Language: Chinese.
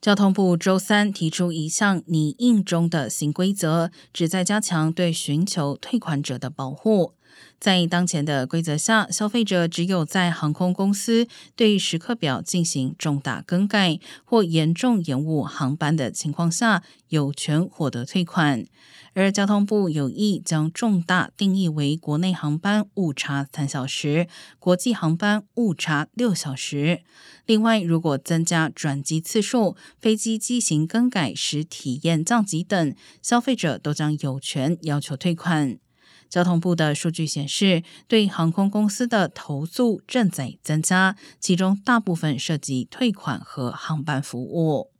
交通部周三提出一项拟印中的新规则，旨在加强对寻求退款者的保护。在当前的规则下，消费者只有在航空公司对时刻表进行重大更改或严重延误航班的情况下，有权获得退款。而交通部有意将重大定义为国内航班误差三小时，国际航班误差六小时。另外，如果增加转机次数、飞机机型更改时体验降级等，消费者都将有权要求退款。交通部的数据显示，对航空公司的投诉正在增加，其中大部分涉及退款和航班服务。